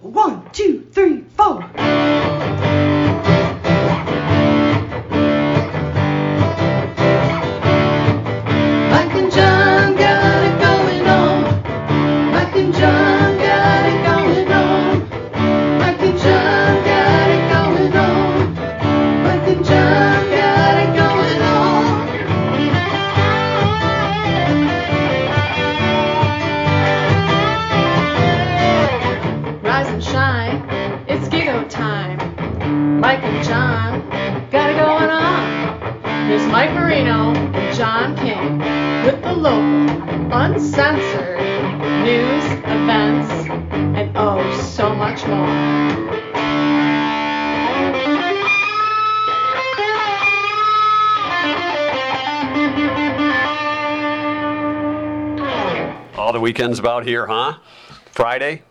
One, two, three, weekends about here, huh? Friday?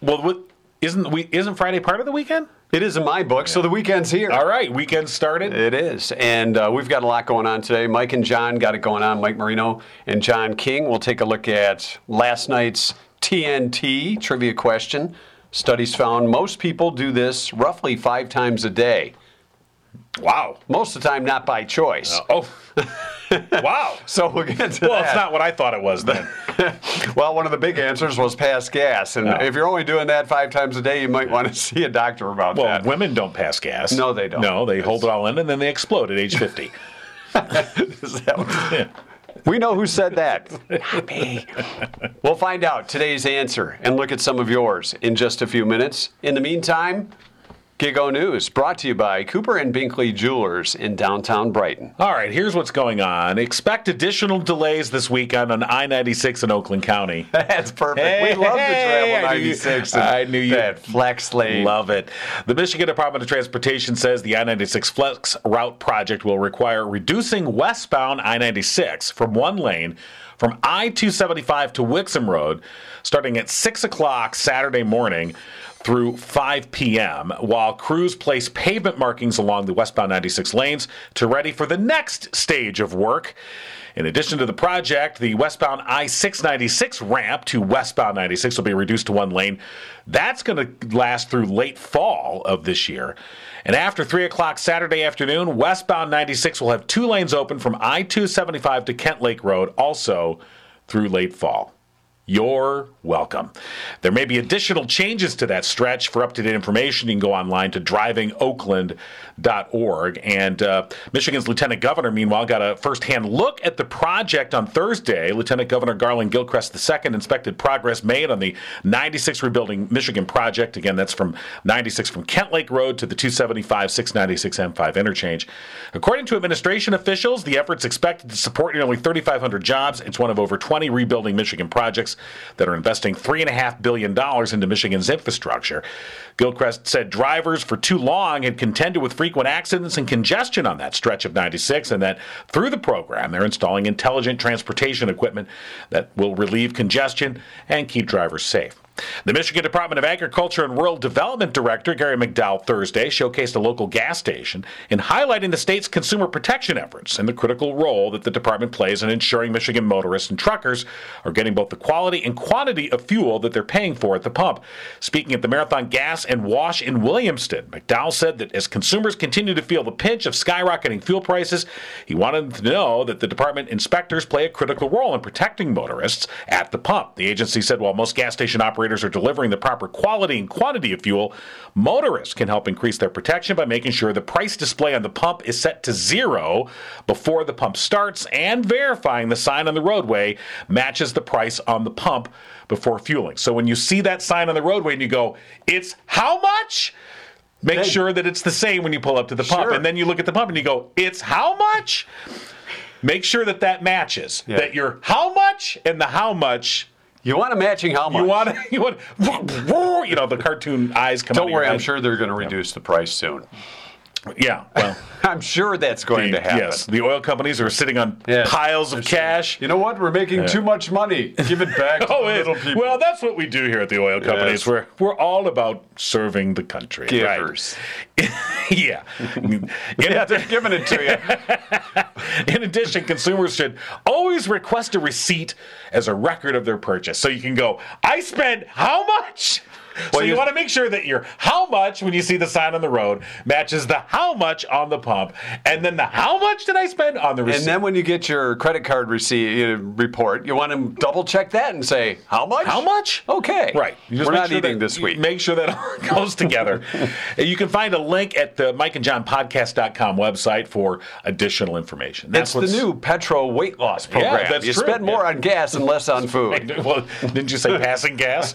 Well, what, isn't we isn't Friday part of the weekend? It is in my book, so the weekend's here. All right, weekend started. It is. And uh, we've got a lot going on today. Mike and Jon got it going on. Mike Marino and Jon King. We'll take a look at last night's TNT trivia question. Studies found most people do this roughly five times a day. Wow. Most of the time, not by choice. Oh. wow. So we'll get to Well, that. it's not what I thought it was then. well, one of the big answers was pass gas. And No. if you're only doing that five times a day, you might want to see a doctor about Well, that. Well, women don't pass gas. No, they don't. No, they hold it all in and then they explode at age 50. Is that what- Yeah. We know who said that. Not me. We'll find out today's answer and look at some of yours in just a few minutes. In the meantime, Gigo News brought to you by Cooper and Binkley Jewelers in downtown Brighton. All right, here's what's going on. Expect additional delays this weekend on I 96 in Oakland County. That's perfect. Hey, we love hey, the travel I knew you- 96. I knew you- That flex lane. Love it. The Michigan Department of Transportation says the I 96 Flex Route project will require reducing westbound I 96 from one lane from I 275 to Wixom Road starting at 6 o'clock Saturday morning through 5 p.m., while crews place pavement markings along the westbound 96 lanes to ready for the next stage of work. In addition to the project, the westbound I 696 ramp to westbound 96 will be reduced to one lane. That's going to last through late fall of this year. And after 3 o'clock Saturday afternoon, westbound 96 will have two lanes open from I 275 to Kent Lake Road, also through late fall. You're welcome. There may be additional changes to that stretch. For up to date information, you can go online to drivingoakland.org. And uh, Michigan's Lieutenant Governor, meanwhile, got a firsthand look at the project on Thursday. Lieutenant Governor Garland Gilchrist II inspected progress made on the 96 Rebuilding Michigan project. Again, that's from 96 from Kent Lake Road to the 275 696 M5 interchange. According to administration officials, the effort's expected to support nearly 3,500 jobs. It's one of over 20 Rebuilding Michigan projects that are investing $3.5 billion into Michigan's infrastructure. Gilchrist said drivers for too long had contended with frequent accidents and congestion on that stretch of 96, and that through the program, they're installing intelligent transportation equipment that will relieve congestion and keep drivers safe. The Michigan Department of Agriculture and Rural Development Director Gary McDowell Thursday showcased a local gas station in highlighting the state's consumer protection efforts and the critical role that the department plays in ensuring Michigan motorists and truckers are getting both the quality and quantity of fuel that they're paying for at the pump. Speaking at the Marathon Gas and Wash in Williamston, McDowell said that as consumers continue to feel the pinch of skyrocketing fuel prices, he wanted them to know that the department inspectors play a critical role in protecting motorists at the pump. The agency said while most gas station operators are delivering the proper quality and quantity of fuel, motorists can help increase their protection by making sure the price display on the pump is set to zero before the pump starts and verifying the sign on the roadway matches the price on the pump before fueling. So when you see that sign on the roadway and you go, it's how much? Make sure that it's the same when you pull up to the pump. Sure. And then you look at the pump and you go, it's how much? Make sure that that matches. Yeah. That your how much and the how much You want a matching helmet. you want you want you know the cartoon eyes come out Don't worry, I'm sure they're going to reduce the price soon. Yeah, well, I'm sure that's going to happen. yes, the oil companies are sitting on Yeah. piles of cash. You know what? We're making too much money. Give it back to Oh, the it- little people. well, that's what we do here at the oil companies. Yes. We're we're all about serving the country. right? Givers. yeah. In, Yeah, they're giving it to you. in addition, consumers should always request a receipt as a record of their purchase. So you can go, I spent how much? So you, you- want to make sure that your how much when you see the sign on the road matches the how much on the pump, and then the how much did I spend on the receipt? And then when you get your credit card receipt uh, report, you want to double check that and say how much? How much? Okay. Right. We're not sure eating this week. Make sure that all goes together. you can find a link at the Mike and Jon Podcast.com website for additional information. It's the new Petro weight loss program. Yeah, that's you true. spend more Yeah. on gas and less on food. Well, didn't you say passing gas?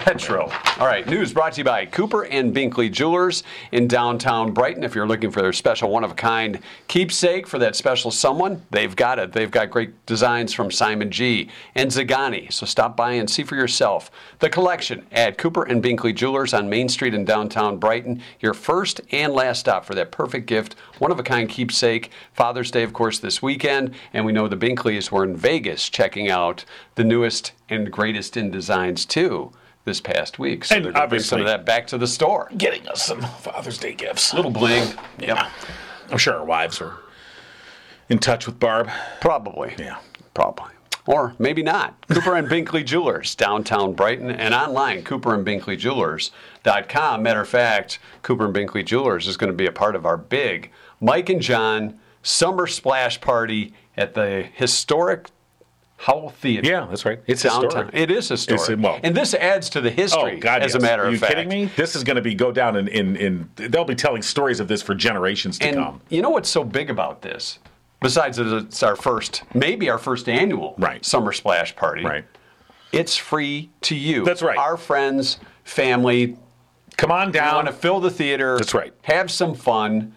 Petro. All right, news brought to you by Cooper and Binkley Jewelers in downtown Brighton. If you're looking for their special one of a kind keepsake for that special someone, they've got it. They've got great designs from Simon G. and Zagani. So stop by and see for yourself. The collection at Cooper and Binkley Jewelers on Main Street in downtown Brighton. Your first and last stop for that perfect gift, one of a kind keepsake. Father's Day, of course, this weekend. And we know the Binkleys were in Vegas checking out the newest and greatest in designs, too this past week. So And they're bring some of obviously- that back to the store. Getting us some Father's Day gifts. Little bling. Yep. I'm sure our wives are in touch with Barb. Probably. Yeah. Probably. Or maybe not. Cooper and Binkley Jewelers, downtown Brighton, and online, Cooper and Binkley Jewelers.com. Matter of fact, Cooper and Binkley Jewelers is going to be a part of our big Mike and Jon summer splash party at the historic Howell Theater. Yeah, that's right. It's Downtown. historic. It is historic. It's- well- and this adds to the history, Oh God! as yes. a matter Are of you fact. kidding me? This is going to be go down in, in in they'll be telling stories of this for generations to And come. you know what's so big about this? Besides that it's our first, maybe our first annual Right. summer splash party. Right. It's free to you. That's right. Our friends, family, Come on down. want to fill the theater. That's right. Have some fun,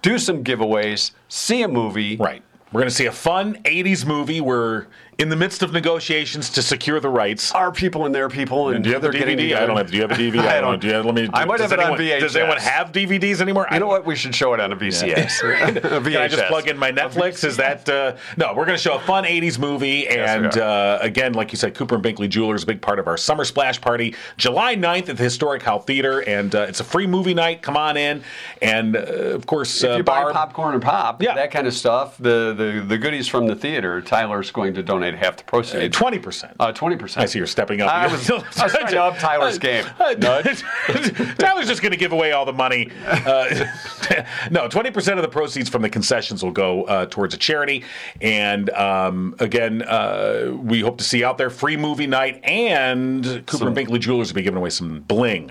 do some giveaways, see a movie. Right. We're going to see a fun 80s movie. We're in the midst of negotiations to secure the rights. Our people and their people, and Do you have the DVD? I don't have. Do you have a DVD? I don't. don't. You have, let me. I might does have it on anyone, Does anyone have DVDs anymore? You know what? We should show it on a VCS. A Can I just plug in my Netflix? Is that uh, no? We're going to show a fun '80s movie, and we uh, again, like you said, Cooper and Binkley Jewelers, a big part of our summer splash party, July 9th at the Historic Howell Theater, and uh, it's a free movie night. Come on in, and uh, of course, If you buy popcorn and pop, Yeah. that kind of stuff, the, the, the goodies from the theater, Tyler's going to donate half the proceeds. twenty percent. Uh, 20%. I see you're stepping up. I was, I was trying to up Tyler's game. Tyler's just going to give away all the money. Uh, no, 20% of the proceeds from the concessions will go uh, towards a charity. And um, again, uh, we hope to see you out there. Free movie night. And Cooper Some- and Binkley Jewelers will be giving away some bling.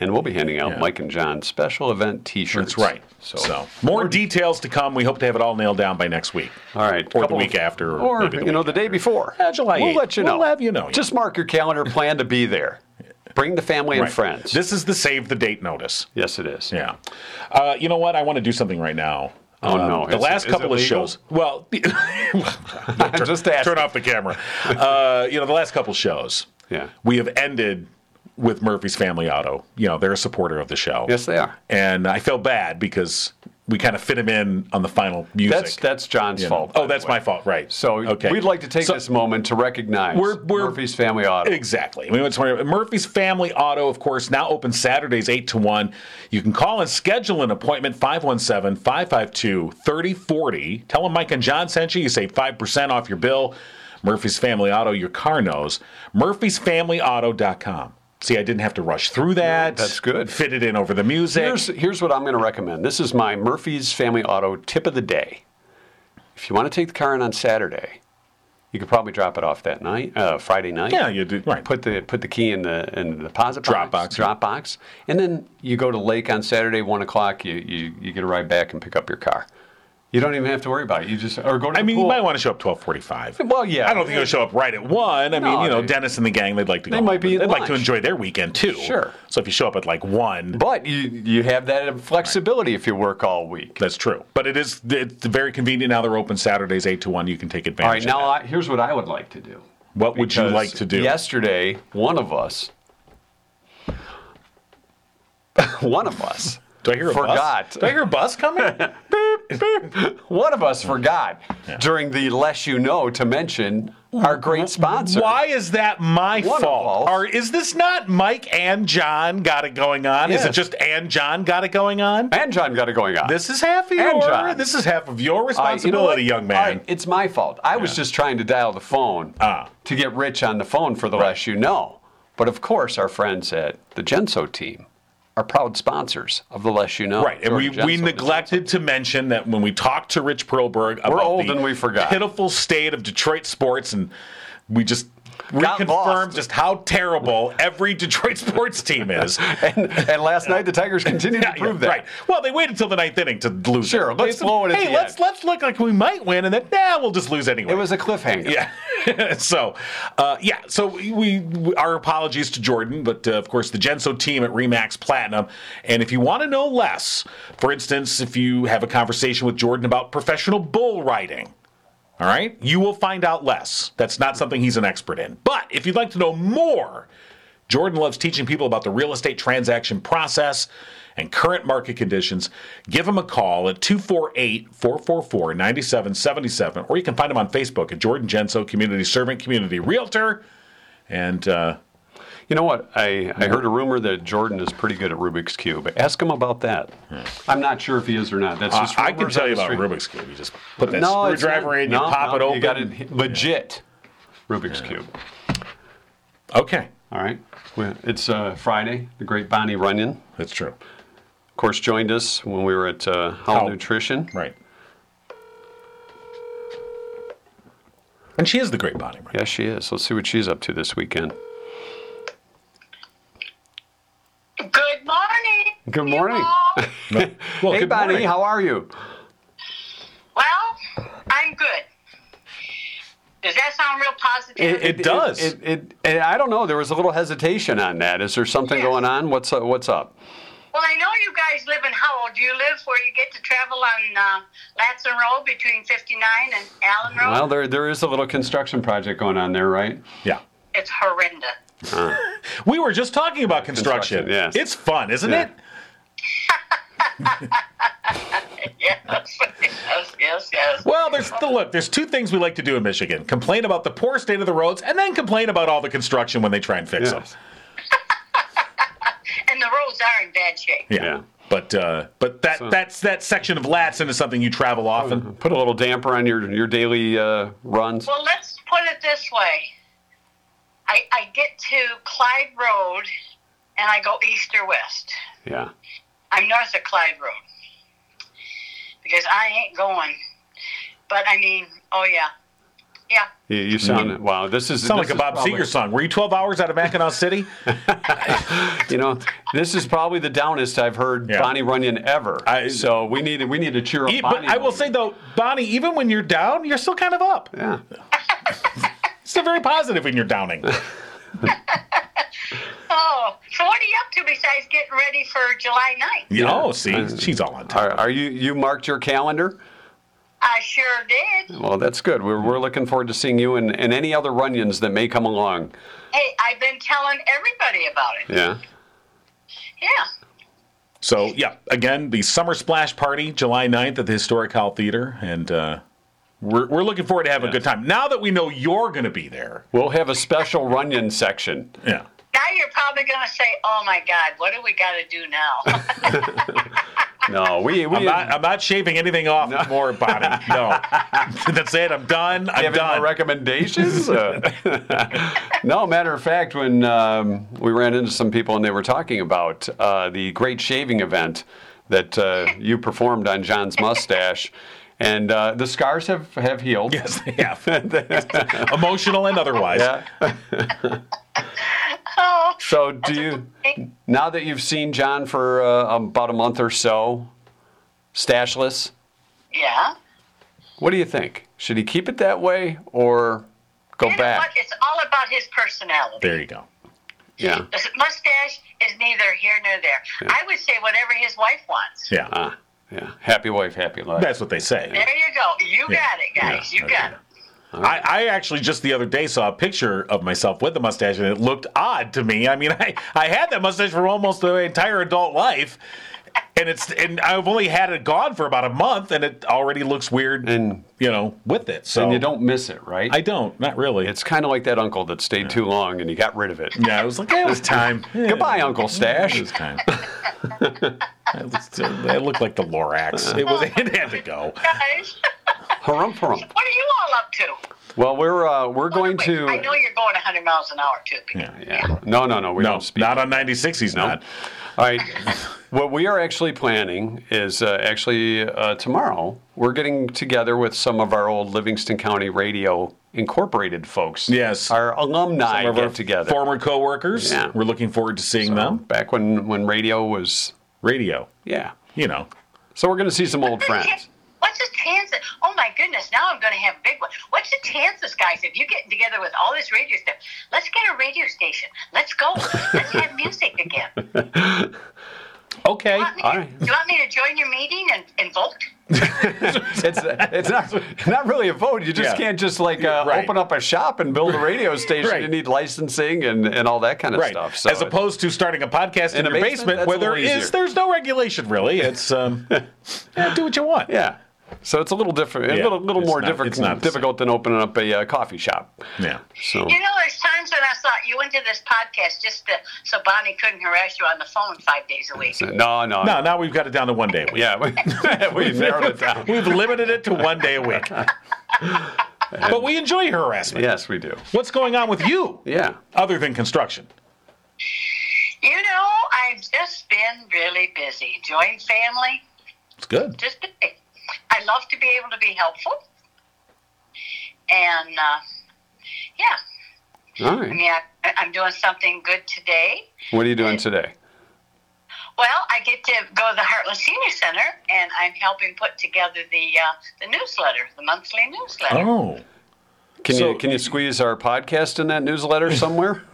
And we'll be handing out Yeah. Mike and Jon special event T-shirts. That's right. So, So, more details to come. We hope to have it all nailed down by next week. all right, Or the couple week of- after. Or, or you know the day before. Uh, July We'll 8th. let you know. We'll have you know. Just mark your calendar. Plan to be there. Bring the family and Right. friends. This is the save the date notice. yes, it is. Yeah. Uh, you know what? I want to do something right now. Oh, no. The Is- last is couple of shows. Well, I'm just turn off the camera. Uh, you know, the last couple shows. Yeah. We have ended with Murphy's Family Auto. You know, they're a supporter of the show. Yes, they are. And I feel bad because we kind of fit him in on the final music. That's that's Jon's you know. fault. Oh, that's my fault. Right. So okay. we'd like to take So- this moment to recognize We're- we're- Murphy's Family Auto. Exactly. We went to Murphy's Family Auto, of course, now open Saturdays 8 to 1. You can call and schedule an appointment 517 552 3040. Tell them Mike and Jon sent you. You save 5% off your bill. Murphy's Family Auto, your car knows. Murphy'sFamilyAuto.com. See, I didn't have to rush through that. That's good. Fit it in over the music. Here's here's what I'm going to recommend. This is my Murphy's Family Auto tip of the day. If you want to take the car in on Saturday, you could probably drop it off that night, uh, Friday night. yeah, you do. Right. Put the put the key in the in the deposit Drop box, box. drop box, and then you go to Lake on Saturday, one o'clock. You, you you get a ride back and pick up your car. You don't even have to worry about it. You just or go to I mean, pool. you might want to show up 1245. Well, yeah. I don't think you'll show up right at 1. I mean, you know, they- Dennis and the gang, they'd like to go They might be They'd at like to enjoy their weekend, too. Sure. So if you show up at like 1, But you you have that flexibility if you work all week. That's true. But it is it's very convenient now they're open Saturdays 8 to 1. You can take advantage right, of now. I, here's what I would like to do. What would you like to do? Yesterday, one of us, one of us, Do I hear a forgot. bus? Do I hear a bus coming? Beep, beep. One of us forgot during the less you know to mention our great sponsor. Why is that my One fault? Or is this not Mike and Jon got it going on? Is it just and Jon got it going on? And Jon got it going on. This is half of And your Jon. this is half of your All right, you know responsibility, young man. right, it's my fault. I was just trying to dial the phone Ah. to get Rich on the phone for the less you know. But of course, our friends at the Genso team are proud sponsors of the Less You Know. Right, and we, Georgia we neglected to mention that when we talked to Rich Perlberg about old the and we forgot. pitiful state of Detroit sports, and we just reconfirmed just how terrible every Detroit sports team is. And, and last night, the Tigers continued Yeah, to prove yeah, that. Right. Well, they waited until the ninth inning to lose. Sure, it. let's blow it Hey, let's end." let's look like we might win, and then nah, we'll just lose anyway. It was a cliffhanger. Yeah. so, uh, yeah. So we, we our apologies to Jordan, but uh, of course the Genso team at Remax Platinum. And if you want to know less, for instance, if you have a conversation with Jordan about professional bull riding. All right, you will find out less. That's not something he's an expert in. But if you'd like to know more, Jordan loves teaching people about the real estate transaction process and current market conditions. Give him a call at 248 444 9777, or you can find him on Facebook at Jordan Genso Community Servant Community Realtor. And uh, You know what? I, I heard a rumor that Jordan is pretty good at Rubik's Cube. Ask him about that. I'm not sure if he is or not. That's I, just Hmm. I can tell you about. Rubik's Cube. You just put that No, screwdriver in, you no, pop no, it open. You got it legit Rubik's Cube. Okay, All right. Well, It's uh, Friday. The great Bonnie Runyan, that's true. of course, joined us when we were at uh. Nutrition. Right. And she is the great Bonnie. Right? Yes, she is. Let's see what she's up to this weekend. Good morning. Good morning. Well, hey, good Bonnie, morning. how are you? Well, I'm good. Does that sound real positive? It does. It, it, it- I don't know. There was a little hesitation on that. Is there something Yes. going on? What's uh, what's up? well, I know you guys live in Howell. Do you live where you get to travel on uh, Latson Road between 59 and Allen Road? Well, there there is a little construction project going on there, right? Yeah. it's horrendous. We were just talking about construction. Construction, yes. It's fun, isn't Yeah. it? Yes, yes, yes, yes. Well, there's the look. There's two things we like to do in Michigan: complain about the poor state of the roads, and then complain about all the construction when they try and fix Yes. them. And the roads are in bad shape. Yeah. Yeah. But uh, but that that's that section of Latson is something you travel often. Put a little damper on your your daily uh, runs. Well, let's put it this way. I, I get to Clyde Road and I go east or west. Yeah. I'm north of Clyde Road because I ain't going. But I mean, oh yeah, yeah. You, you sound wow. This is. Sound this like a Bob Seger song. Were you 12 hours out of Mackinaw City? You know, this is probably the downest I've heard Yeah. Bonnie Runyan ever. I- so we need we need to cheer up E- but Bonnie. I will Runyan. say though, Bonnie, even when you're down, you're still kind of up. yeah. Still very positive when you're downing. Oh, so what are you up to besides getting ready for July 9th? You know, see, she's all on top. Are, are you you marked your calendar? I sure did. Well, that's good. We're, we're looking forward to seeing you and, and any other Runyans that may come along. Hey, I've been telling everybody about it. Yeah. Yeah. So, yeah, again, the Summer Splash Party, July 9th at the Historic Howell Theater. And uh, we're, we're looking forward to having a good time. Now that we know you're going to be there. We'll have a special Runyan section. Yeah. Now you're probably going to say, oh my God, what do we got to do now? No, we we I'm not, I'm not shaving anything off more, Bonnie. No. That's it. I'm done. I'm have any done. more recommendations. Uh, no, matter of fact, when um, we ran into some people and they were talking about uh, the great shaving event that uh, you performed on Jon's mustache. And uh, the scars have, have healed. yes, they have. Emotional and otherwise. Yeah. oh, So, do you, now that you've seen Jon for uh, about a month or so, stashless, yeah. what do you think? Should he keep it that way or go You know what? back? It's all about his personality. There you go. Yeah. The mustache is neither here nor there. I would say whatever his wife wants. Yeah. Ah, yeah. Happy wife, happy life. That's what they say. There you go. You Yeah. got it, guys. Yeah. You got it. I, I actually just the other day saw a picture of myself with the mustache and it looked odd to me. I mean, I, I had that mustache for almost the entire adult life. And it's and I've only had it gone for about a month and it already looks weird And- you know, with it. So and you don't miss it, right? I don't, not really. it's kind of like that uncle that stayed too long and you got rid of it. yeah, I was like, it was time. Goodbye, Uncle Stash. It Stash. was time. it, was- it looked like the Lorax. It was it had to go. Guys, Harump, harump. what are you all up to? Well, we're uh, we're going Wait, to. I know you're going 100 miles an hour too. Yeah. Yeah. No, no, no. We No, don't speak. not on 96. He's No. not. All right. what we are actually planning is uh, actually uh, tomorrow. We're getting together with some of our old Livingston County Radio Incorporated folks. Yes. Our alumni Some of get together. former coworkers. Yeah. We're looking forward to seeing So, them. back when when radio was Radio, yeah. you know. So we're going to see some old friends. Chan- What's the chances? Oh my goodness! Now I'm going to have a big one. What's the chances, guys? If you get together with all this radio stuff, let's get a radio station. Let's go. Let's have music again. Okay. Want me- All right. Do you want me to join your meeting and, and vote? it's it's not not really a vote. You just Yeah. can't just like uh, Right. open up a shop and build a radio station. Right. You need licensing and, and all that kind of Right. stuff. So As opposed to starting a podcast in, In a your basement, basement, where a there little is easier. there's no regulation really. It's um, yeah, do what you want. yeah. So it's a little different, Yeah, a little, little more not- difficult, not difficult than opening up a uh, coffee shop. Yeah. So You know, there's times when I thought you went to this podcast just to, so Bonnie couldn't harass you on the phone five days a week. no, no, No, now we've got it down to one day a week. Yeah, we, we narrowed it down. We've limited it to one day a week. but we enjoy your harassment. Yes, we do. What's going on with you Yeah. other than construction? You know, I've just been really busy. Joined family, It's good. just busy. I love to be able to be helpful. And, uh, yeah, All I mean, I, I'm doing something good today. What are you doing today? Well, I get to go to the Hartland Senior Center, and I'm helping put together the uh, the newsletter, the monthly newsletter. Oh. Can So- you can you squeeze our podcast in that newsletter somewhere?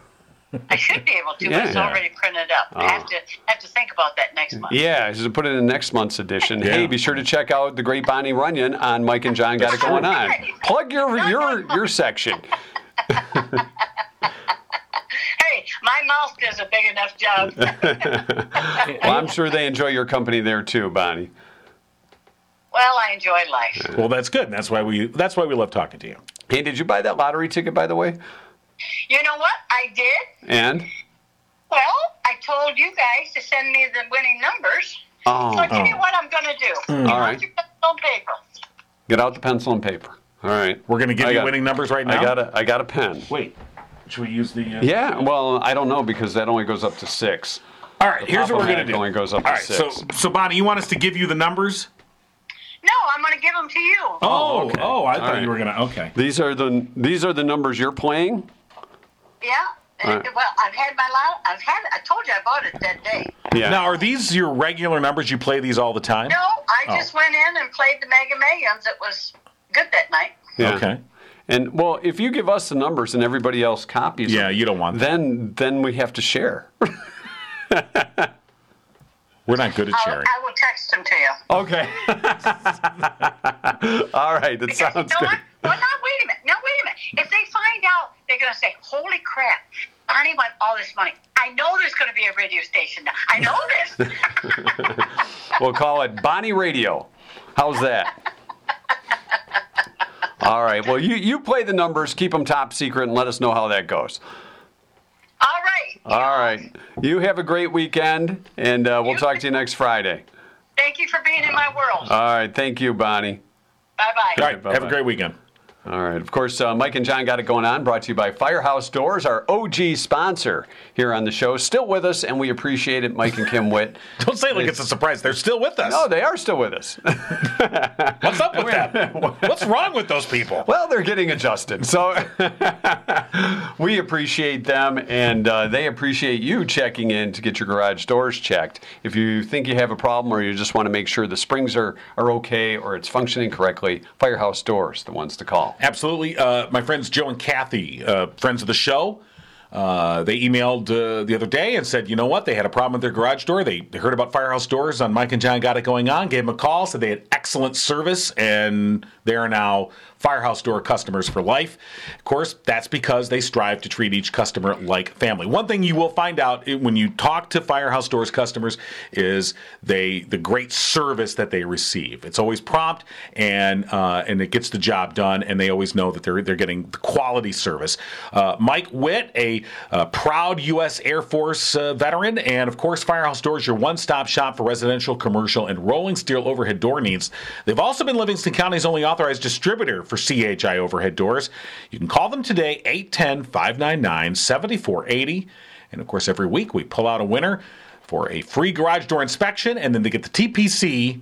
I should be able to, Yeah. but it's already printed up. I have oh. to have to think about that next month. Yeah, just put it in next month's edition. Yeah. Hey, be sure to check out the Great Bonnie Runyan on Mike and Jon Got It Going On. Plug your your your section. Hey, my mouth does a big enough job. Well, I'm sure they enjoy your company there too, Bonnie. well, I enjoy life. Well, that's good. That's why we that's why we love talking to you. Hey, did you buy that lottery ticket by the way? You know what? I did. And Well, I told you guys to send me the winning numbers. oh, So I tell you what I'm going to do. All right. Get out your pencil and paper. get out the pencil and paper. All right. We're going to give I you got- winning numbers right now. I got a I got a pen. Wait. Should we use the? Uh... Yeah, well, I don't know because that only goes up to six. All right. Here's what we're going to do. only goes up All to right. So, so Bonnie, you want us to give you the numbers? No, I'm going to give them to you. Oh, okay. oh, I All thought right. you were going to. Okay. These are the these are the numbers you're playing. Yeah. Right. Well, I've had my lot. I've had. I told you I bought it that day. Yeah. Now, are these your regular numbers? You play these all the time? No, I Oh. just went in and played the Mega Millions. It was good that night. Yeah. Okay. And well, if you give us the numbers and everybody else copies Yeah, them, you don't want that. then then we have to share. We're not good at I'll, sharing. I will text them to you. Okay. All right, that Because sounds you know good. what? Well, now wait a minute. Now wait a minute. If they find out, they're going to say, "Holy crap! Bonnie won all this money." I know there's going to be a radio station now. I know this. We'll call it Bonnie Radio. How's that? All right. Well, you you play the numbers, keep them top secret, and let us know how that goes. all right. All right. You have a great weekend, and uh, we'll You talk to you next Friday. Thank you for being in my world. All right. Thank you, Bonnie. bye bye. All right. Have bye-bye. a great weekend. All right. Of course, uh, Mike and Jon got it going on. Brought to you by Firehouse Doors, our OG sponsor here on the show. Still with us, and we appreciate it, Mike and Kim Witt. Don't say it like it's a surprise. They're still with us. No, they are still with us. What's up with that? What's wrong with those people? well, they're getting adjusted. So we appreciate them, and uh, they appreciate you checking in to get your garage doors checked. If you think you have a problem or you just want to make sure the springs are, are okay or it's functioning correctly, Firehouse Doors, the ones to call. Absolutely. Uh, my friends Joe and Kathy, uh, friends of the show, uh, they emailed uh, the other day and said, you know what? They had a problem with their garage door. They, they heard about Firehouse Doors on Mike and Jon Got It Going On, gave them a call, said they had excellent service, and they are now Firehouse Door customers for life. Of course, that's because they strive to treat each customer like family. One thing you will find out when you talk to Firehouse Doors customers is they the great service that they receive. It's always prompt and uh, and it gets the job done, and they always know that they're they're getting the quality service. Uh, Mike Witt, a a uh, proud U.S. Air Force uh, veteran. And of course, Firehouse Doors, your one stop shop for residential, commercial, and rolling steel overhead door needs. They've also been Livingston County's only authorized distributor for CHI overhead doors. You can call them today, 810 599 7480. And of course, every week we pull out a winner for a free garage door inspection, and then they get the TPC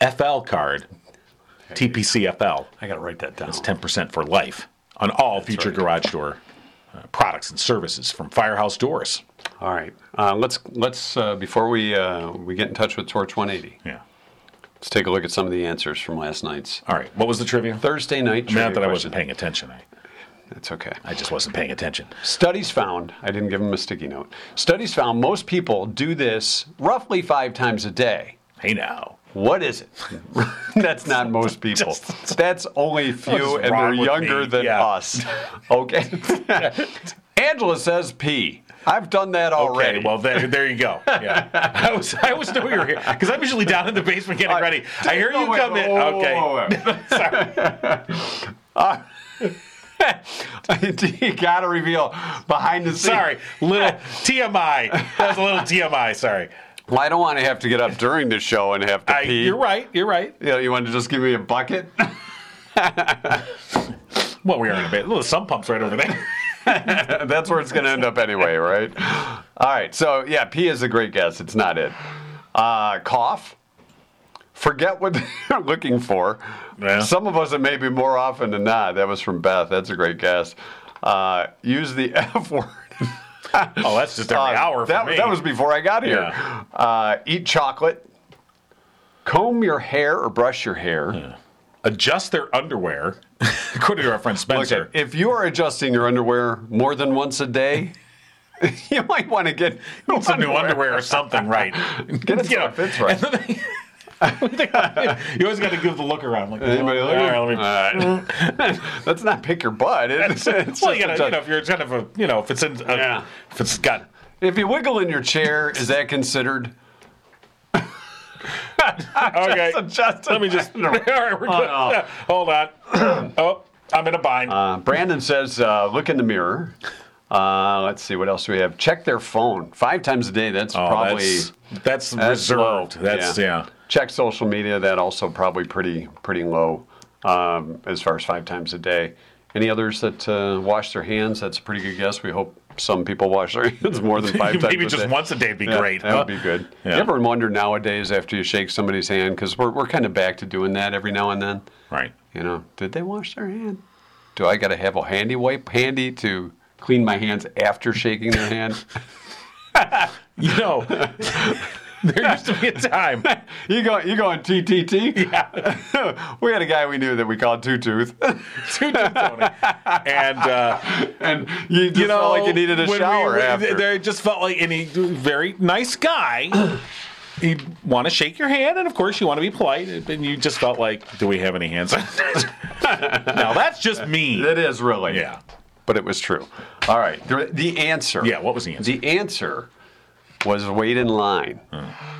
FL card. TPC FL. I got to write that down. It's 10% for life on all future right. garage door uh, products and services from Firehouse Doors. All right. Uh, let's let's uh, before we uh, we get in touch with Torch 180. Yeah. Let's take a look at some of the answers from last night's All right. What was the trivia? Thursday night. I mean, not that I wasn't paying attention. I, It's okay. I just wasn't paying attention. Studies found, I didn't give him a sticky note. Studies found most people do this roughly five times a day. Hey now. What is it? That's not most people. That's only few, and they're younger me? than Yeah. us. Okay. Angela says pee. I've done that already. Okay, well there, there you go. Yeah, I was I was knew you were here because I'm usually down in the basement getting ready. I hear you wait, come in. whoa, whoa, Okay, whoa, whoa. you gotta reveal behind the scenes. sorry, little TMI. That was a little TMI. Sorry. Well, I don't want to have to get up during the show and have to I, pee. you're right. You're right. You, know, you want to just give me a bucket? Well, we are in a bit. Little sump pumps right over there. That's where it's going to end up anyway, right? All right. So, yeah, pee is a great guess. It's not it. Uh, cough. Forget what they're looking for. Yeah. Some of us, it may be more often than not. That was from Beth. That's a great guess. Uh, use the F word. Oh, that's just every Uh, hour for that, me. that was before I got here. Yeah. Uh, eat chocolate. Comb your hair or brush your hair. adjust their underwear, according to our friend Spencer. Look, if you are adjusting your underwear more than once a day, you might want to get some new underwear or something, right? Get it so it fits right. you always got to give the look around. Like, Anybody all look? right, let me- All right. Let's not pick your butt. It's, it's well, you gotta, you know, if you're kind of a, you know, if it's in, a, Yeah. if it's got, if you wiggle in your chair, is that considered? okay. Just Let me just. All right, we're good. no. Yeah, Hold on. oh, I'm in a bind. Uh, Brandon says, uh, look in the mirror. Uh, let's see, what else do we have? Check their phone five times a day. That's oh, probably that's, that's, that's reserved. low. That's yeah. Check social media. That also probably pretty pretty low um, as far as five times a day. Any others that uh, wash their hands? That's a pretty good guess. We hope some people wash their hands more than five times. Maybe just day. once a day would be Yeah, great. That would be good. Yeah. You ever wonder nowadays after you shake somebody's hand because we're we're kind of back to doing that every now and then. Right. You know, did they wash their hand? Do I got to have a handy wipe handy to clean my hands after shaking their hand? You know, there used to be a time. you go, you going TTT? Yeah. we had a guy we knew that we called Two Tooth, Two Tooth Tony. And uh, and you just you know, felt like you needed a when we shower after. There just felt like any very nice guy. He'd want to shake your hand, and of course, you want to be polite, and you just felt like, do we have any hands? now that's just me. it is really, Yeah. but it was true. All right, the, the answer. Yeah, what was the answer? The answer was wait in line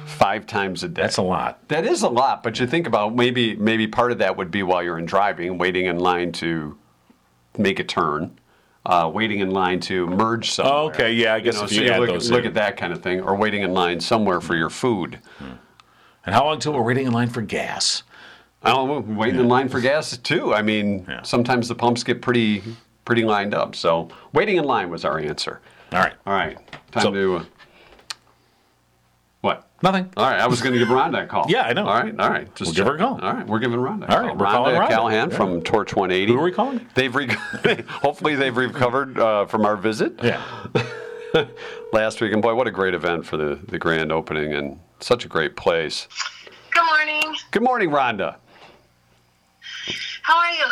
five times a day. That's a lot. That is a lot, but you think about maybe maybe part of that would be while you're in driving, waiting in line to make a turn, uh, waiting in line to merge somewhere. Oh, Okay, yeah, I guess if you add look, those look in. at that kind of thing, or waiting in line somewhere for your food. And how long till we're waiting in line for gas? I don't know, waiting in line for gas too. I mean, Yeah. sometimes the pumps get pretty pretty lined up. So waiting in line was our answer. All right. All right, time So- to uh? Nothing. All right, I was going to give Rhonda a call. Yeah, I know. All right, all right. Just We'll give her a call. All right, we're giving Rhonda. A All right, call. we're calling Rhonda. Callahan Yeah. from Torch 180. Who are we calling? They've re- hopefully they've recovered uh, from our visit Yeah. last week, and boy, what a great event for the the grand opening, and such a great place. Good morning. Good morning, Rhonda. How are you?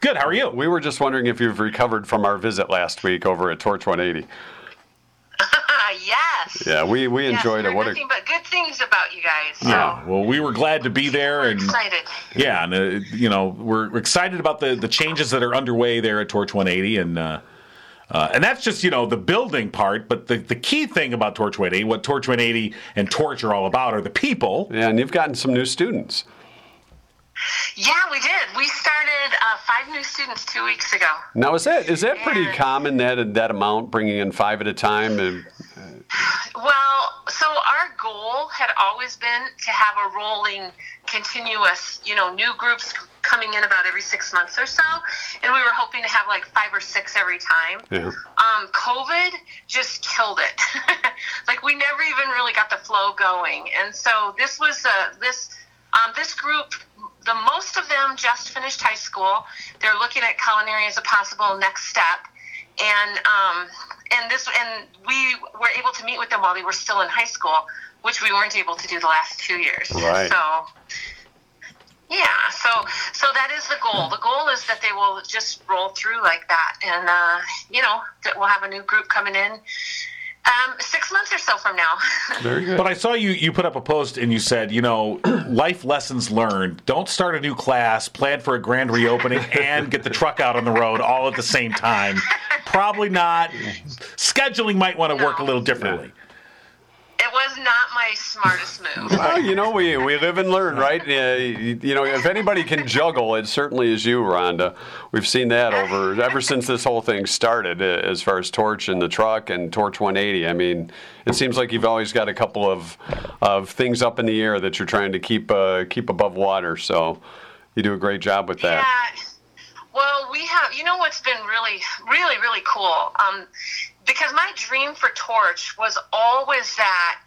Good. How are you? We were just wondering if you've recovered from our visit last week over at Torch 180. yes. Yeah, we, we Yes, enjoyed it. What a nothing but good things about you guys. So Yeah. Well, we were glad to be there, we're and excited. yeah, and uh, you know, we're we're excited about the the changes that are underway there at Torch 180, and uh, uh, and that's just you know the building part. But the the key thing about Torch 180, what Torch 180 and Torch are all about, are the people. yeah, and you've gotten some new students. Yeah, we did. We started uh, five new students two weeks ago. Now is that is that pretty And- common that that amount bringing in five at a time? And, Well, so our goal had always been to have a rolling, continuous, you know, new groups coming in about every six months or so, and we were hoping to have like five or six every time. yeah. Um, COVID just killed it. like we never even really got the flow going, and so this was uh, this um, this group. The most of them just finished high school. They're looking at culinary as a possible next step, and um, and this and we were able to meet with them while they were still in high school, which we weren't able to do the last two years. Right. So yeah, so so that is the goal. The goal is that they will just roll through like that, and uh, you know that we'll have a new group coming in um, six months or so from now. Very good. But I saw you you put up a post and you said, you know, life lessons learned. Don't start a new class, plan for a grand reopening, and get the truck out on the road all at the same time. Probably not. Scheduling might want to work a little differently. Was not my smartest move. Well, you know, we, we live and learn, right? Uh, you, you know, if anybody can juggle, it certainly is you, Rhonda. We've seen that over ever since this whole thing started, uh, as far as Torch and the truck and Torch 180. I mean, it seems like you've always got a couple of of things up in the air that you're trying to keep uh, keep above water. So you do a great job with that. Yeah. Well, we have. You know what's been really, really, really cool? Um, because my dream for Torch was always that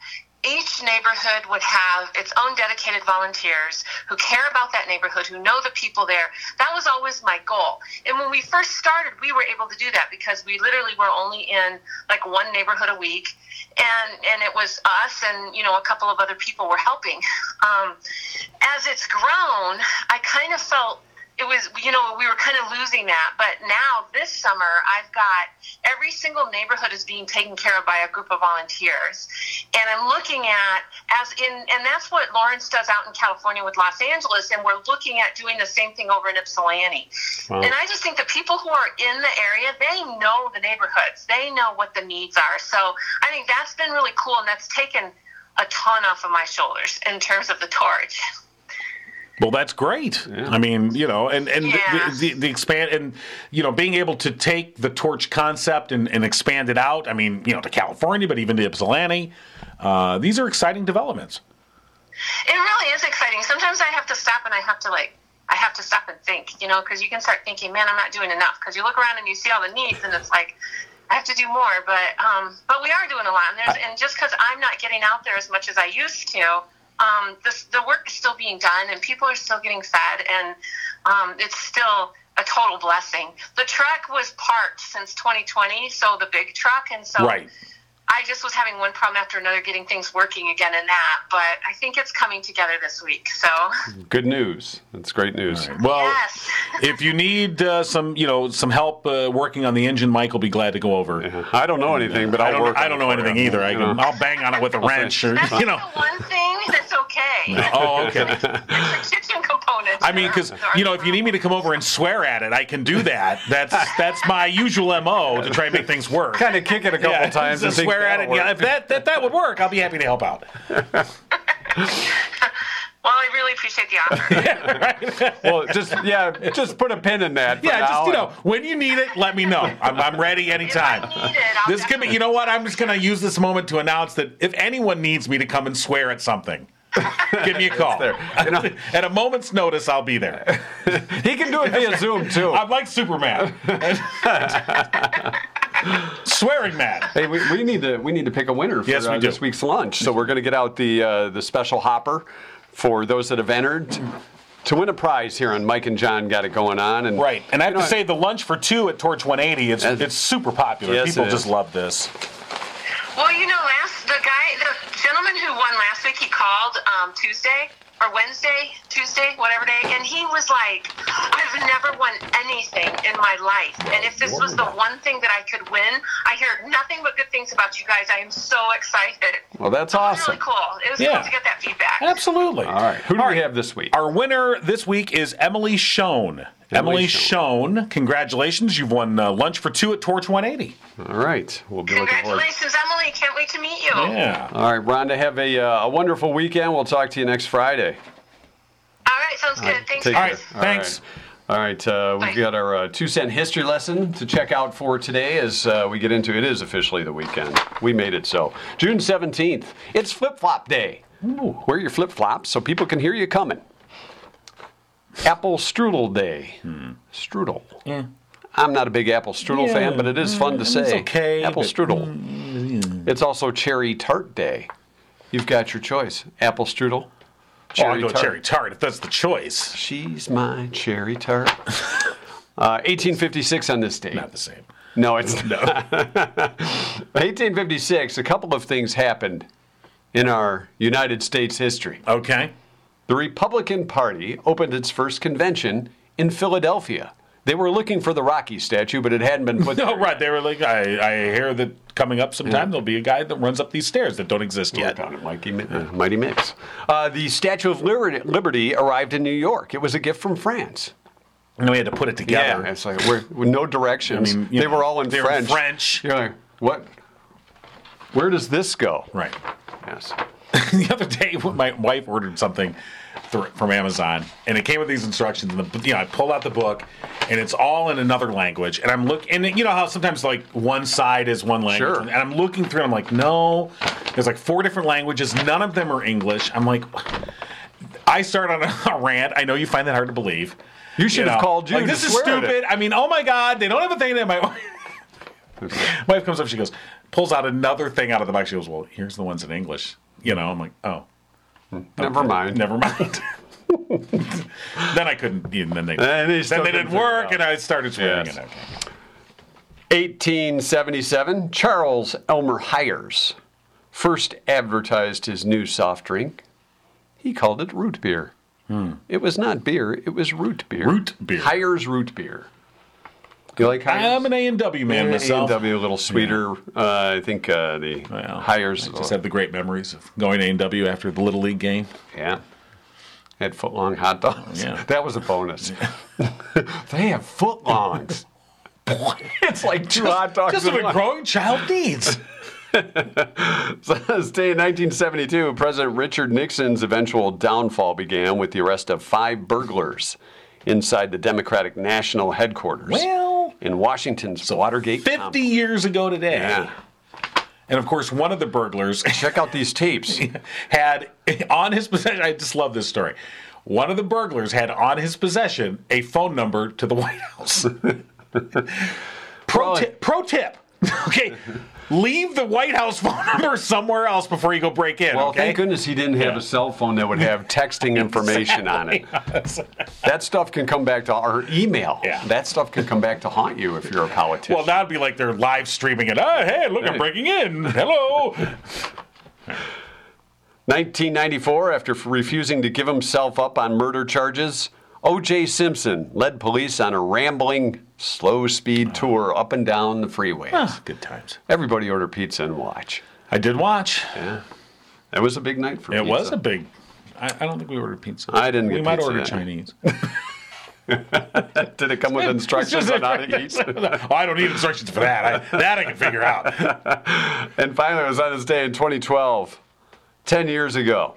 each neighborhood would have its own dedicated volunteers who care about that neighborhood, who know the people there. That was always my goal. And when we first started, we were able to do that because we literally were only in like one neighborhood a week, and and it was us and you know a couple of other people were helping. Um, as it's grown, I kind of felt it was you know we were kind of losing that but now this summer i've got every single neighborhood is being taken care of by a group of volunteers. And i'm looking at as in and that's what lawrence does out in california with los angeles and we're looking at doing the same thing over in ypsilanti. Wow. and i just think the people who are in the area they know the neighborhoods. They know what the needs are. So i think that's been really cool and that's taken a ton off of my shoulders in terms of the torch Well, that's great. I mean, you know, and and Yeah. the, the, the expand and you know being able to take the torch concept and, and expand it out. I mean, you know, to California, but even to Ypsilanti. Uh, these are exciting developments. It really is exciting. Sometimes I have to stop and I have to like I have to stop and think, you know, because you can start thinking, man, I'm not doing enough. Because you look around and you see all the needs, and it's like I have to do more. But um, but we are doing a lot, and there's and just because I'm not getting out there as much as I used to, um, this the work is still being done, and people are still getting fed, and um, it's still a total blessing. The truck was parked since 2020, so the big truck, and so Right. I just was having one problem after another getting things working again in that, but I think it's coming together this week. So, Good news. That's great news. Well, yes. if you need uh, some, you know, some help uh, working on the engine, Mike will be glad to go over. I don't know anything, but I I'll don't, work. I don't know anything either. I can, I'll bang on it with a wrench, or you know. the one thing that's okay. Oh, okay. It's the kitchen components. I mean, because you know, if you need me to come over and swear at it, I can do that. That's that's my usual mo to try and make things work. kind of kick it a couple Yeah, times and swear at it. that'll Yeah, if that, that that would work, I'll be happy to help out. well, I really appreciate the offer. Well, just yeah, just put a pin in that. for Yeah, just you know, when you need it, let me know. I'm, I'm ready anytime. If I need it, I'll This could be, you know what? I'm just going to use this moment to announce that if anyone needs me to come and swear at something, give me a call. there. You at a moment's notice, I'll be there. He can do it via Zoom too. I'm like Superman. Swearing mad. Hey, we, we need to we need to pick a winner for Yes, we uh, this week's lunch. So we're going to get out the uh, the special hopper for those that have entered to win a prize here on Mike and Jon got it going on. And Right. And I have know, to say, the lunch for two at Torch 180, it's, it's super popular. Yes, People it just love this. Well, you know, last the guy, the gentleman who won last week, he called um, Tuesday or Wednesday, Tuesday, whatever day, and he was like, "I've never won anything in my life, and if this was the one thing that I could win, I hear nothing but good things about you guys. I am so excited." Well, that's It was awesome. really cool. It was Yeah. cool to get that feedback. Absolutely. All right, who do All we right. have this week? Our winner this week is Emily Schoen. Emily Emily Schoen, congratulations. You've won uh, lunch for two at Torch 180. All right, we'll be looking forward. Congratulations, Emily! Can't wait to meet you. Yeah. All right, Rhonda, have a uh, a wonderful weekend. We'll talk to you next Friday. All right, sounds Sounds good. Thanks, Take guys. care. thanks. All right, uh, we've Bye. got our uh, two cent history lesson to check out for today as uh, we get into it. Is officially the weekend. We made it so. June 17th, it's flip flop day. Wear your flip flops so people can hear you coming. Apple Strudel Day. Strudel. Yeah. I'm not a big apple strudel Yeah, fan, but it is fun to it's say. okay, Apple but- strudel. It's also cherry tart day. You've got your choice. Apple strudel. Oh, I'll go cherry tart if that's the choice. She's my cherry tart. uh, 1856 on this date. Not the same. No, it's not. 1856, a couple of things happened in our United States history. Okay. The Republican Party opened its first convention in Philadelphia. They were looking for the Rocky statue, but it hadn't been put No, there. right. They were like, I, I hear that coming up sometime there'll be a guy that runs up these stairs that don't exist yet. on it, Mikey, uh, Mighty Mix. Uh, the Statue of Liberty, arrived in New York. It was a gift from France. And we had to put it together. Yeah, it's like we're, with no directions. I mean, they know, were all in French. French. You're like, what? Where does this go? Right. Yes. the other day, when my wife ordered something thr- from Amazon, and it came with these instructions, and the, you know, I pull out the book, and it's all in another language, and I'm looking, and you know how sometimes like one side is one language, Sure. and I'm looking through, and I'm like, no, there's like four different languages, none of them are English. I'm like, I start on a, a rant. I know you find that hard to believe. You should have called you Like this is swear at it. stupid. I mean, oh my god, they don't have a thing that my wife comes up. She goes, pulls out another thing out of the box. She goes, well, here's the ones in English. You know, I'm like, oh. Never mind. Never mind. then I couldn't. Then they, And they then they didn't work, and I started swearing. Yes. And okay. 1877, Charles Elmer Hires first advertised his new soft drink. He called it root beer. It was not beer, it was root beer. Hmm. Root beer. Hires root beer. You like Hires? I'm an A and W man myself. A&W, a little sweeter. Uh, I think uh, the Well, Hires. I just have the great memories of going A and W after the little league game. Yeah. Had footlong hot dogs. Yeah. That was a bonus. they have footlongs. it's like two hot dogs. Just in what a one. growing child needs. So this day in 1972, President Richard Nixon's eventual downfall began with the arrest of five burglars inside the Democratic National Headquarters Well, in Washington's Watergate. 50 complex. years ago today. Yeah. And of course, one of the burglars Check out these tapes. had on his possession. I just love this story. One of the burglars had on his possession a phone number to the White House. pro, Well, tip, pro tip. Okay. Leave the White House phone number somewhere else before you go break in. Well, okay? thank goodness he didn't have Yeah. a cell phone that would have texting information on it. That stuff can come back to our email. Yeah. That stuff can come back to haunt you if you're a politician. Well, that'd be like they're live streaming it. Oh, hey, look, I'm breaking in. Hello. 1994, after refusing to give himself up on murder charges, O.J. Simpson led police on a rambling, slow speed tour up and down the freeways. Ah, good times. Everybody order pizza and watch. I did watch. Yeah. It was a big night for pizza. It pizza. was a big. I, I don't think we ordered pizza. I didn't We get might pizza order that night. Chinese. Did it come with instructions on how to eat? oh, I don't need instructions for that. I, that I can figure out. And finally, it was on this day in 2012, 10 years ago.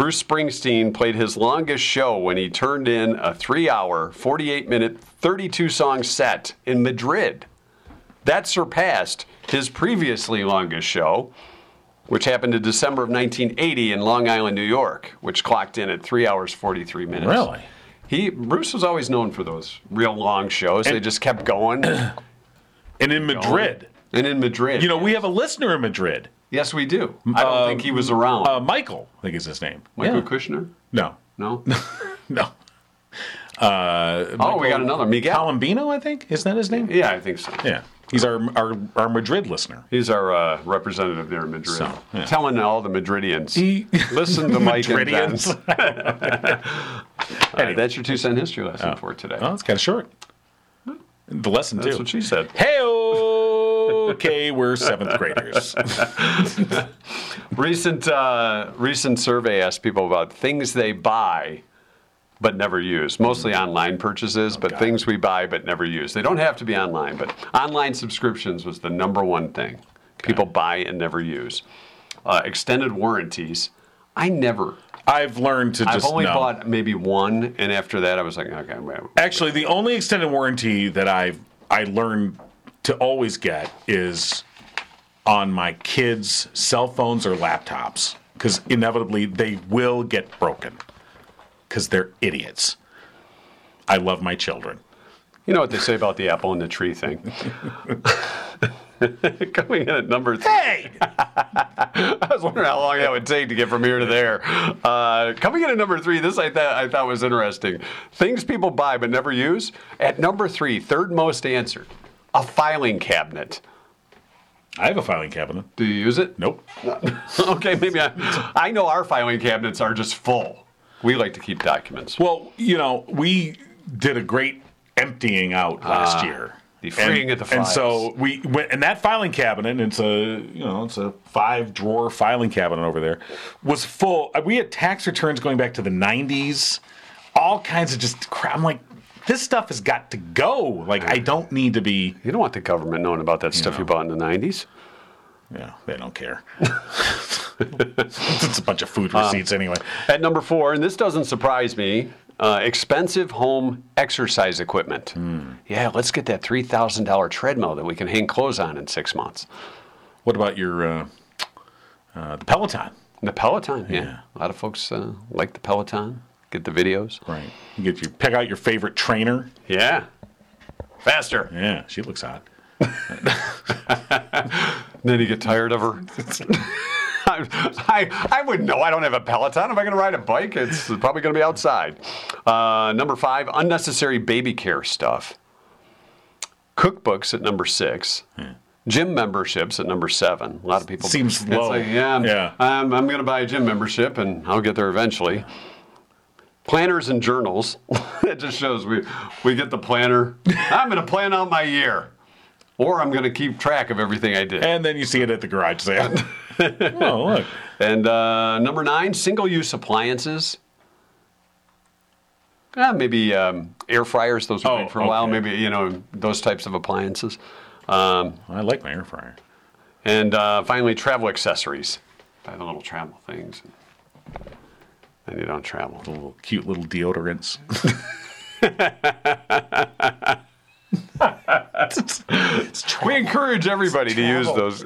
Bruce Springsteen played his longest show when he turned in a three hour, 48 minute, 32 song set in Madrid. That surpassed his previously longest show, which happened in December of 1980 in Long Island, New York, which clocked in at three hours, 43 minutes. Really? He Bruce was always known for those real long shows. they just kept going. And in Madrid, and in Madrid. you know, we have a listener in Madrid. Yes, we do. I don't think he was around. Uh, Michael, I think is his name. Michael Yeah. Kushner? No, No. no. Uh, oh, we got another. Miguel. Colombino, I think. Isn't that his name? Yeah, I think so. Yeah. He's our our, our Madrid listener. He's our uh, representative there in Madrid. So, yeah. Telling all the Madridians. He- Listen to Mike Madridians. Right, that's your two cent history lesson for today. Oh, it's kind of short. The lesson That's too. what she said. Hey, okay, we're seventh graders. Recent uh, recent survey asked people about things they buy but never use. Mostly online purchases, but God. things we buy but never use. They don't have to be online, but online subscriptions was the number one thing people buy and never use. Uh, extended warranties I never. I've learned to just. I've only know. bought maybe one, and after that, I was like, okay, well, Actually, the only extended warranty that I've I learned to always get is on my kids' cell phones or laptops because inevitably they will get broken because they're idiots. I love my children. you know what they say about the apple in the tree thing. Coming in at number three. Hey, I was wondering how long that would take to get from here to there. Uh, coming in at number three, this I thought I thought was interesting. Things people buy but never use. At number three, third most answered, a filing cabinet. I have a filing cabinet. Do you use it? Nope. okay, maybe I. I know our filing cabinets are just full. We like to keep documents. Well, you know, we did a great emptying out last Ah, year. the freeing and, of the And so we went, and that filing cabinet, it's a you know, it's a five drawer filing cabinet over there, was full. uh, We had tax returns going back to the '90s, all kinds of just crap. I'm like, this stuff has got to go. Like, I don't need to be. You don't want the government knowing about that stuff you bought in the 90s. Yeah, they don't care. it's a bunch of food receipts anyway. At number four, and this doesn't surprise me, uh, expensive home exercise equipment. Yeah, let's get that $3,000 treadmill that we can hang clothes on in six months. What about your uh, uh, the Peloton? The Peloton, yeah. Yeah. A lot of folks uh, like the Peloton, get the videos. Right. You get your pick out your favorite trainer. Yeah. Faster. Yeah, she looks hot. Then you get tired of her. I, I, I wouldn't know. I don't have a Peloton. If I'm going to ride a bike, it's probably going to be outside. Uh, number five, unnecessary baby care stuff. Cookbooks at number six. Gym memberships at number seven. A lot of people Seems low. Like, yeah, I'm, Yeah. I'm, I'm going to buy a gym membership, and I'll get there eventually. Planners and journals. it just shows we we get the planner. I'm going to plan out my year, or I'm going to keep track of everything I did. And then you see it at the garage sale. oh, look. And uh, number nine, single-use appliances. Uh, maybe um, air fryers. Those were Oh, for a while. Maybe you know those types of appliances. Um, I like my air fryer. and uh, finally, travel accessories. Buy the little travel things. And you don't travel. Little cute little deodorants. We encourage everybody to use those.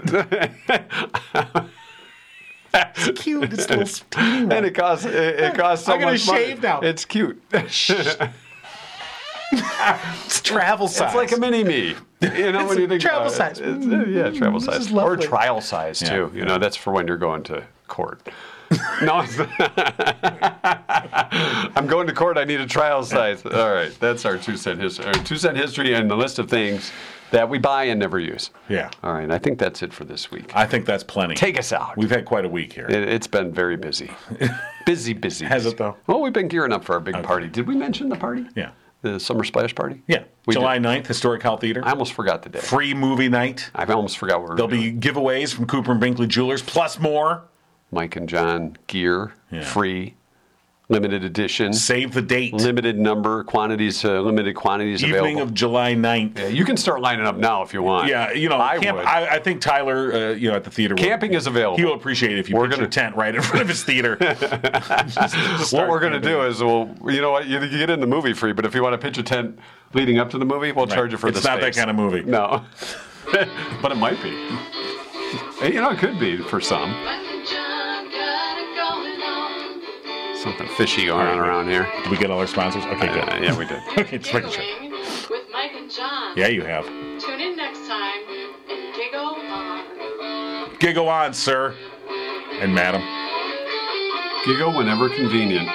it's cute. It's little teeny and it costs it, it costs so I'm gonna much money. shave now. It's cute. It's travel size. It's like a mini me. You know, when you think travel it. size. It's, uh, yeah, travel size. Or trial size, too. You know, that's for when you're going to court. no, I'm going to court. I need a trial size. All right, that's our two cent history. Uh, two cent history and the list of things that we buy and never use. Yeah. All right, I think that's it for this week. I think that's plenty. Take us out. We've had quite a week here. It, it's been very busy. busy, busy. Has busy. it, though? Well, we've been gearing up for our big party. Did we mention the party? Yeah. The summer splash party? Yeah. We July did. 9th, Historic Howell Theater. I almost forgot the day. Free movie night. I almost forgot were There'll doing. be giveaways from Cooper and Binkley Jewelers, plus more. Mike and Jon gear, Yeah. free, limited edition, Save the date. limited number, quantities, uh, limited quantities Evening available. of July 9th. yeah, you can start lining up now if you want. Yeah, you know, I camp, would. I, I think Tyler, uh, you know, at the theater. will- Camping is available. He will appreciate it if you We're pitch gonna- your tent right in front of his theater. what we're going to do is, we'll, you know what, you, you get in the movie free, but if you want to pitch a tent leading up to the movie, we'll charge you for It's the It's not that kind of movie. No, but it might be. You know, it could be for some. Something fishy going on around here. Did we get all our sponsors? Okay, good. Uh, yeah, we did. Okay, just making sure. With Mike and Jon. Yeah, you have. Tune in next time and giggle on. Giggle on, sir and madam. Giggle whenever convenient.